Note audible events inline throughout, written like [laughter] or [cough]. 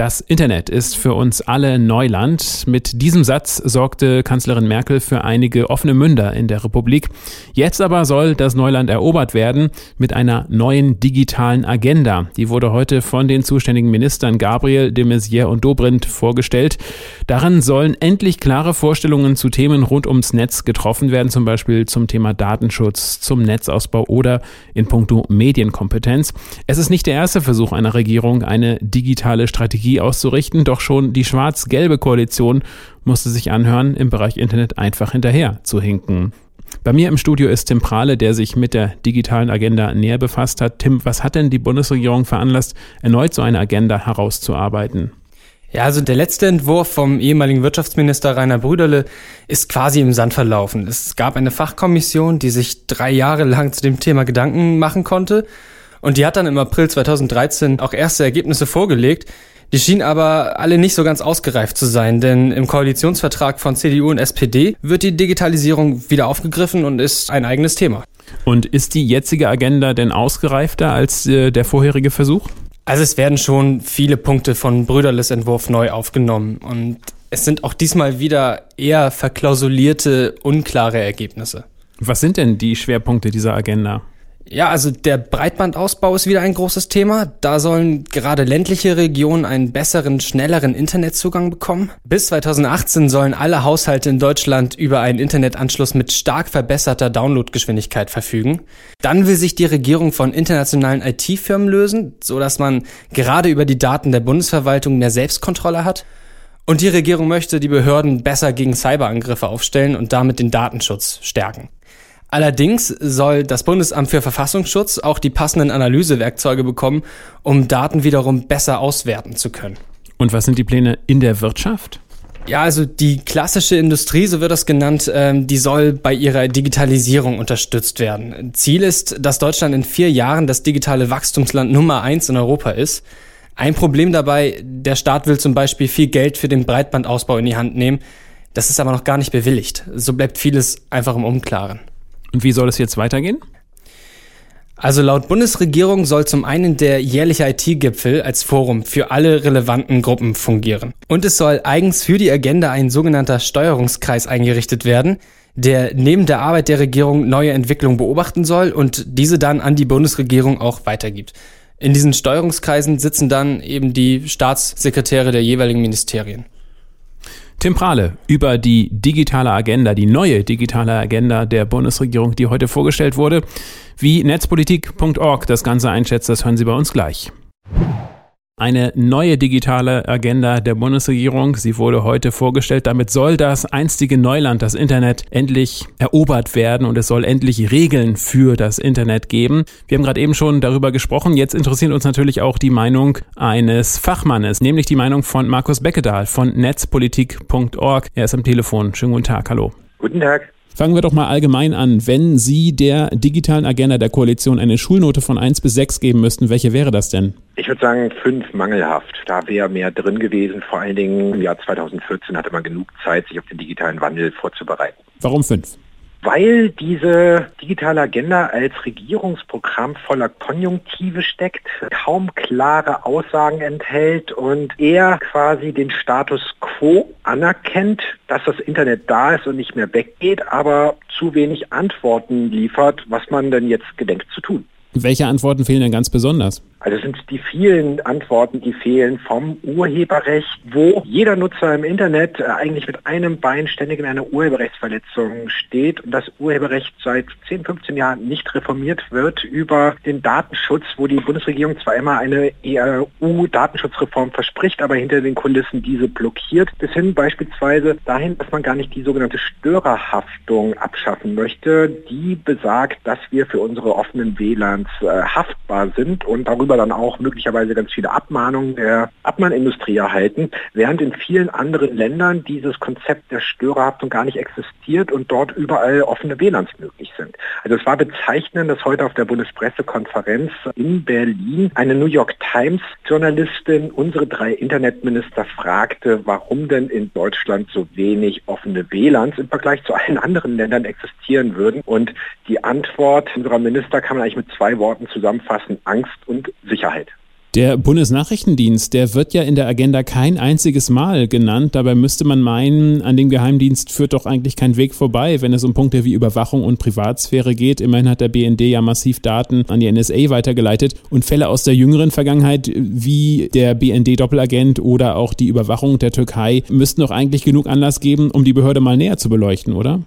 Das Internet ist für uns alle Neuland. Mit diesem Satz sorgte Kanzlerin Merkel für einige offene Münder in der Republik. Jetzt aber soll das Neuland erobert werden mit einer neuen digitalen Agenda. Die wurde heute von den zuständigen Ministern Gabriel, de Maizière und Dobrindt vorgestellt. Darin sollen endlich klare Vorstellungen zu Themen rund ums Netz getroffen werden, zum Beispiel zum Thema Datenschutz, zum Netzausbau oder in puncto Medienkompetenz. Es ist nicht der erste Versuch einer Regierung, eine digitale Strategie Strategie auszurichten, doch schon die schwarz-gelbe Koalition musste sich anhören, im Bereich Internet einfach hinterher zu hinken. Bei mir im Studio ist Tim Prahle, der sich mit der digitalen Agenda näher befasst hat. Tim, was hat denn die Bundesregierung veranlasst, erneut so eine Agenda herauszuarbeiten? Ja, also der letzte Entwurf vom ehemaligen Wirtschaftsminister Rainer Brüderle ist quasi im Sand verlaufen. Es gab eine Fachkommission, die sich drei Jahre lang zu dem Thema Gedanken machen konnte. Und die hat dann im April 2013 auch erste Ergebnisse vorgelegt, die schienen aber alle nicht so ganz ausgereift zu sein, denn im Koalitionsvertrag von CDU und SPD wird die Digitalisierung wieder aufgegriffen und ist ein eigenes Thema. Und ist die jetzige Agenda denn ausgereifter als äh, der vorherige Versuch? Also es werden schon viele Punkte von Brüderles Entwurf neu aufgenommen und es sind auch diesmal wieder eher verklausulierte, unklare Ergebnisse. Was sind denn die Schwerpunkte dieser Agenda? Ja, also der Breitbandausbau ist wieder ein großes Thema. Da sollen gerade ländliche Regionen einen besseren, schnelleren Internetzugang bekommen. Bis 2018 sollen alle Haushalte in Deutschland über einen Internetanschluss mit stark verbesserter Downloadgeschwindigkeit verfügen. Dann will sich die Regierung von internationalen IT-Firmen lösen, so dass man gerade über die Daten der Bundesverwaltung mehr Selbstkontrolle hat. Und die Regierung möchte die Behörden besser gegen Cyberangriffe aufstellen und damit den Datenschutz stärken. Allerdings soll das Bundesamt für Verfassungsschutz auch die passenden Analysewerkzeuge bekommen, um Daten wiederum besser auswerten zu können. Und was sind die Pläne in der Wirtschaft? Ja, also die klassische Industrie, so wird das genannt, ähm, die soll bei ihrer Digitalisierung unterstützt werden. Ziel ist, dass Deutschland in vier Jahren das digitale Wachstumsland Nummer eins in Europa ist. Ein Problem dabei, der Staat will zum Beispiel viel Geld für den Breitbandausbau in die Hand nehmen. Das ist aber noch gar nicht bewilligt. So bleibt vieles einfach im Unklaren. Und wie soll es jetzt weitergehen? Also laut Bundesregierung soll zum einen der jährliche IT-Gipfel als Forum für alle relevanten Gruppen fungieren. Und es soll eigens für die Agenda ein sogenannter Steuerungskreis eingerichtet werden, der neben der Arbeit der Regierung neue Entwicklungen beobachten soll und diese dann an die Bundesregierung auch weitergibt. In diesen Steuerungskreisen sitzen dann eben die Staatssekretäre der jeweiligen Ministerien. Tim Prahle über die digitale Agenda, die neue digitale Agenda der Bundesregierung, die heute vorgestellt wurde. Wie netzpolitik.org das Ganze einschätzt, das hören Sie bei uns gleich eine neue digitale Agenda der Bundesregierung. Sie wurde heute vorgestellt. Damit soll das einstige Neuland, das Internet, endlich erobert werden und es soll endlich Regeln für das Internet geben. Wir haben gerade eben schon darüber gesprochen. Jetzt interessiert uns natürlich auch die Meinung eines Fachmannes, nämlich die Meinung von Markus Beckedahl von netzpolitik.org. Er ist am Telefon. Schönen guten Tag. Hallo. Guten Tag. Fangen wir doch mal allgemein an. Wenn Sie der digitalen Agenda der Koalition eine Schulnote von 1 bis 6 geben müssten, welche wäre das denn? Ich würde sagen 5 mangelhaft. Da wäre mehr drin gewesen. Vor allen Dingen im Jahr 2014 hatte man genug Zeit, sich auf den digitalen Wandel vorzubereiten. Warum 5? Weil diese digitale Agenda als Regierungsprogramm voller Konjunktive steckt, kaum klare Aussagen enthält und eher quasi den Status quo anerkennt, dass das Internet da ist und nicht mehr weggeht, aber zu wenig Antworten liefert, was man denn jetzt gedenkt zu tun. Welche Antworten fehlen denn ganz besonders? Also sind die vielen Antworten, die fehlen vom Urheberrecht, wo jeder Nutzer im Internet äh, eigentlich mit einem Bein ständig in einer Urheberrechtsverletzung steht und das Urheberrecht seit 10, 15 Jahren nicht reformiert wird über den Datenschutz, wo die Bundesregierung zwar immer eine EU-Datenschutzreform verspricht, aber hinter den Kulissen diese blockiert, bis hin beispielsweise dahin, dass man gar nicht die sogenannte Störerhaftung abschaffen möchte, die besagt, dass wir für unsere offenen WLANs äh, haftbar sind und darüber darüber dann auch möglicherweise ganz viele Abmahnungen der Abmahnindustrie erhalten, während in vielen anderen Ländern dieses Konzept der Störerhaftung gar nicht existiert und dort überall offene WLANs möglich sind. Also es war bezeichnend, dass heute auf der Bundespressekonferenz in Berlin eine New York Times Journalistin unsere drei Internetminister fragte, warum denn in Deutschland so wenig offene WLANs im Vergleich zu allen anderen Ländern existieren würden. Und die Antwort unserer Minister kann man eigentlich mit zwei Worten zusammenfassen, Angst und Sicherheit. Der Bundesnachrichtendienst, der wird ja in der Agenda kein einziges Mal genannt. Dabei müsste man meinen, an dem Geheimdienst führt doch eigentlich kein Weg vorbei, wenn es um Punkte wie Überwachung und Privatsphäre geht. Immerhin hat der BND ja massiv Daten an die NSA weitergeleitet und Fälle aus der jüngeren Vergangenheit wie der BND-Doppelagent oder auch die Überwachung der Türkei müssten doch eigentlich genug Anlass geben, um die Behörde mal näher zu beleuchten, oder?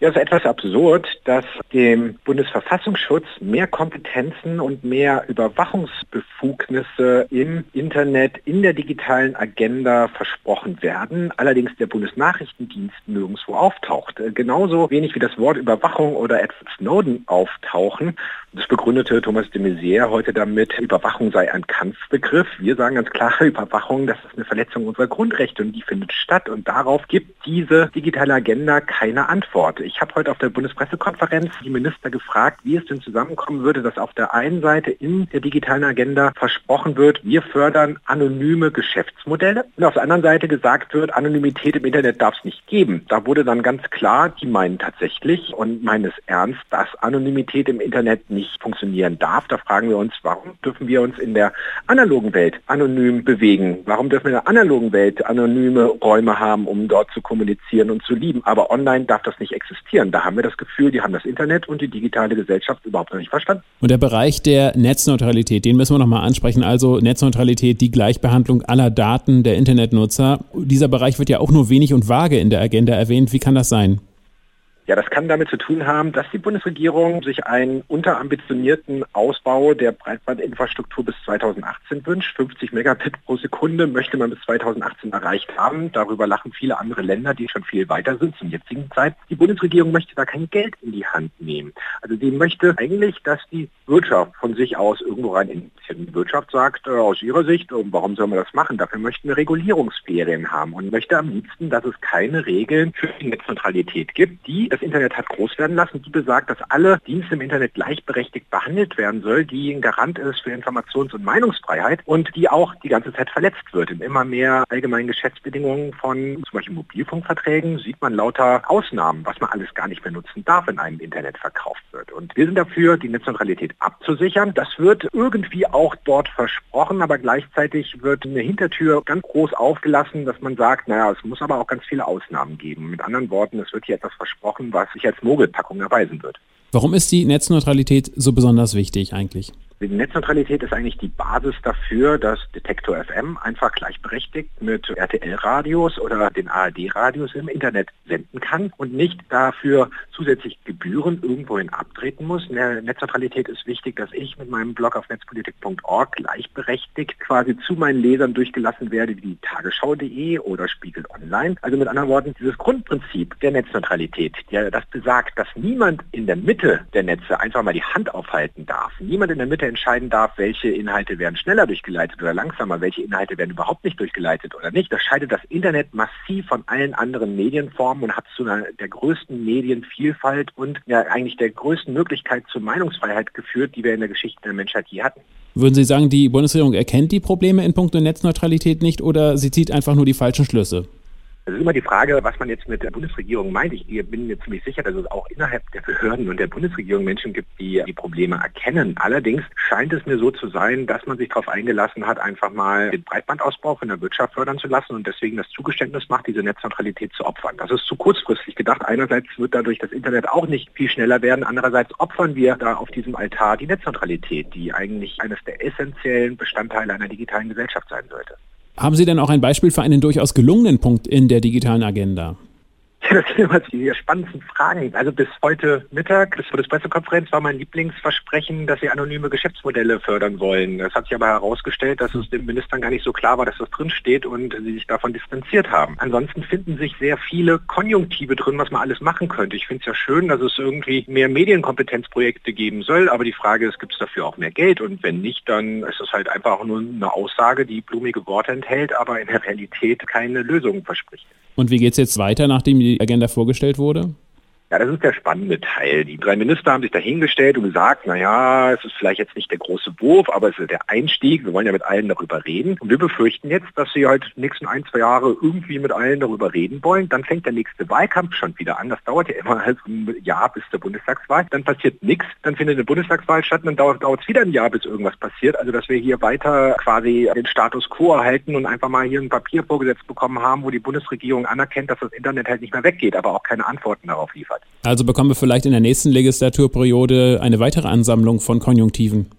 Ja, es ist etwas absurd, dass dem Bundesverfassungsschutz mehr Kompetenzen und mehr Überwachungsbefugnisse im Internet, in der digitalen Agenda versprochen werden, allerdings der Bundesnachrichtendienst nirgendwo auftaucht. Äh, genauso wenig wie das Wort Überwachung oder Edward Snowden auftauchen. Das begründete Thomas de Maizière heute damit, Überwachung sei ein Kampfbegriff. Wir sagen ganz klar, [laughs] Überwachung, das ist eine Verletzung unserer Grundrechte und die findet statt. Und darauf gibt diese digitale Agenda keine Antwort. Ich habe heute auf der Bundespressekonferenz die Minister gefragt, wie es denn zusammenkommen würde, dass auf der einen Seite in der digitalen Agenda versprochen wird, wir fördern anonyme Geschäftsmodelle und auf der anderen Seite gesagt wird, Anonymität im Internet darf es nicht geben. Da wurde dann ganz klar, die meinen tatsächlich und meinen es ernst, dass Anonymität im Internet funktionieren darf. Da fragen wir uns, warum dürfen wir uns in der analogen Welt anonym bewegen? Warum dürfen wir in der analogen Welt anonyme Räume haben, um dort zu kommunizieren und zu lieben? Aber online darf das nicht existieren. Da haben wir das Gefühl, die haben das Internet und die digitale Gesellschaft überhaupt noch nicht verstanden. Und der Bereich der Netzneutralität, den müssen wir nochmal ansprechen. Also Netzneutralität, die Gleichbehandlung aller Daten der Internetnutzer. Dieser Bereich wird ja auch nur wenig und vage in der Agenda erwähnt. Wie kann das sein? Ja, das kann damit zu tun haben, dass die Bundesregierung sich einen unterambitionierten Ausbau der Breitbandinfrastruktur bis 2018 wünscht. 50 Megabit pro Sekunde möchte man bis 2018 erreicht haben. Darüber lachen viele andere Länder, die schon viel weiter sind zum jetzigen Zeit. Die Bundesregierung möchte da kein Geld in die Hand nehmen. Also die möchte eigentlich, dass die Wirtschaft von sich aus irgendwo rein investiert. Die Wirtschaft sagt äh, aus ihrer Sicht, äh, warum soll man das machen? Dafür möchten wir Regulierungsferien haben und möchte am liebsten, dass es keine Regeln für die Netzneutralität gibt, die das Internet hat groß werden lassen, die besagt, dass alle Dienste im Internet gleichberechtigt behandelt werden soll, die ein Garant ist für Informations- und Meinungsfreiheit und die auch die ganze Zeit verletzt wird. In immer mehr allgemeinen Geschäftsbedingungen von zum Beispiel Mobilfunkverträgen sieht man lauter Ausnahmen, was man alles gar nicht benutzen darf, in einem Internet verkauft wird. Und wir sind dafür, die Netzneutralität abzusichern. Das wird irgendwie auch dort versprochen, aber gleichzeitig wird eine Hintertür ganz groß aufgelassen, dass man sagt, naja, es muss aber auch ganz viele Ausnahmen geben. Mit anderen Worten, es wird hier etwas versprochen, was sich als Mogelpackung erweisen wird. Warum ist die Netzneutralität so besonders wichtig eigentlich? Netzneutralität ist eigentlich die Basis dafür, dass Detektor FM einfach gleichberechtigt mit RTL-Radios oder den ARD-Radios im Internet senden kann und nicht dafür zusätzlich Gebühren irgendwohin abtreten muss. Netzneutralität ist wichtig, dass ich mit meinem Blog auf netzpolitik.org gleichberechtigt quasi zu meinen Lesern durchgelassen werde wie Tagesschau.de oder Spiegel Online. Also mit anderen Worten, dieses Grundprinzip der Netzneutralität, der das besagt, dass niemand in der Mitte der Netze einfach mal die Hand aufhalten darf. Niemand in der Mitte entscheiden darf, welche Inhalte werden schneller durchgeleitet oder langsamer, welche Inhalte werden überhaupt nicht durchgeleitet oder nicht. Das scheidet das Internet massiv von allen anderen Medienformen und hat zu einer der größten Medienvielfalt und ja eigentlich der größten Möglichkeit zur Meinungsfreiheit geführt, die wir in der Geschichte der Menschheit je hatten. Würden Sie sagen, die Bundesregierung erkennt die Probleme in puncto Netzneutralität nicht oder sie zieht einfach nur die falschen Schlüsse? Es ist immer die Frage, was man jetzt mit der Bundesregierung meint. Ich bin mir ziemlich sicher, dass es auch innerhalb der Behörden und der Bundesregierung Menschen gibt, die die Probleme erkennen. Allerdings scheint es mir so zu sein, dass man sich darauf eingelassen hat, einfach mal den Breitbandausbau von der Wirtschaft fördern zu lassen und deswegen das Zugeständnis macht, diese Netzneutralität zu opfern. Das ist zu kurzfristig gedacht. Einerseits wird dadurch das Internet auch nicht viel schneller werden. Andererseits opfern wir da auf diesem Altar die Netzneutralität, die eigentlich eines der essentiellen Bestandteile einer digitalen Gesellschaft sein sollte. Haben Sie denn auch ein Beispiel für einen durchaus gelungenen Punkt in der digitalen Agenda? Ja, das sind immer die spannendsten Fragen. Also bis heute Mittag, bis vor der Pressekonferenz, war mein Lieblingsversprechen, dass sie anonyme Geschäftsmodelle fördern wollen. Es hat sich aber herausgestellt, dass es den Ministern gar nicht so klar war, dass das drinsteht und sie sich davon distanziert haben. Ansonsten finden sich sehr viele Konjunktive drin, was man alles machen könnte. Ich finde es ja schön, dass es irgendwie mehr Medienkompetenzprojekte geben soll, aber die Frage ist, gibt es dafür auch mehr Geld? Und wenn nicht, dann ist es halt einfach nur eine Aussage, die blumige Worte enthält, aber in der Realität keine Lösung verspricht. Und wie geht es jetzt weiter, nachdem die Agenda vorgestellt wurde? Ja, das ist der spannende Teil. Die drei Minister haben sich dahingestellt und gesagt, naja, es ist vielleicht jetzt nicht der große Wurf, aber es ist der Einstieg. Wir wollen ja mit allen darüber reden. Und wir befürchten jetzt, dass sie halt nächsten ein, zwei Jahre irgendwie mit allen darüber reden wollen. Dann fängt der nächste Wahlkampf schon wieder an. Das dauert ja immer [laughs] halt ein Jahr bis zur Bundestagswahl. Dann passiert nichts. Dann findet eine Bundestagswahl statt dann dauert es wieder ein Jahr, bis irgendwas passiert. Also dass wir hier weiter quasi den Status quo erhalten und einfach mal hier ein Papier vorgesetzt bekommen haben, wo die Bundesregierung anerkennt, dass das Internet halt nicht mehr weggeht, aber auch keine Antworten darauf liefert. Also bekommen wir vielleicht in der nächsten Legislaturperiode eine weitere Ansammlung von Konjunktiven.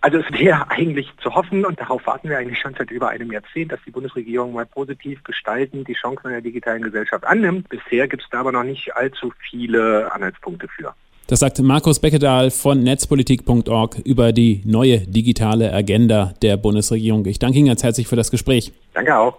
Also es wäre eigentlich zu hoffen, und darauf warten wir eigentlich schon seit über einem Jahrzehnt, dass die Bundesregierung mal positiv gestalten die Chancen der digitalen Gesellschaft annimmt. Bisher gibt es da aber noch nicht allzu viele Anhaltspunkte für. Das sagt Markus Beckedahl von netzpolitik.org über die neue digitale Agenda der Bundesregierung. Ich danke Ihnen ganz herzlich für das Gespräch. Danke auch.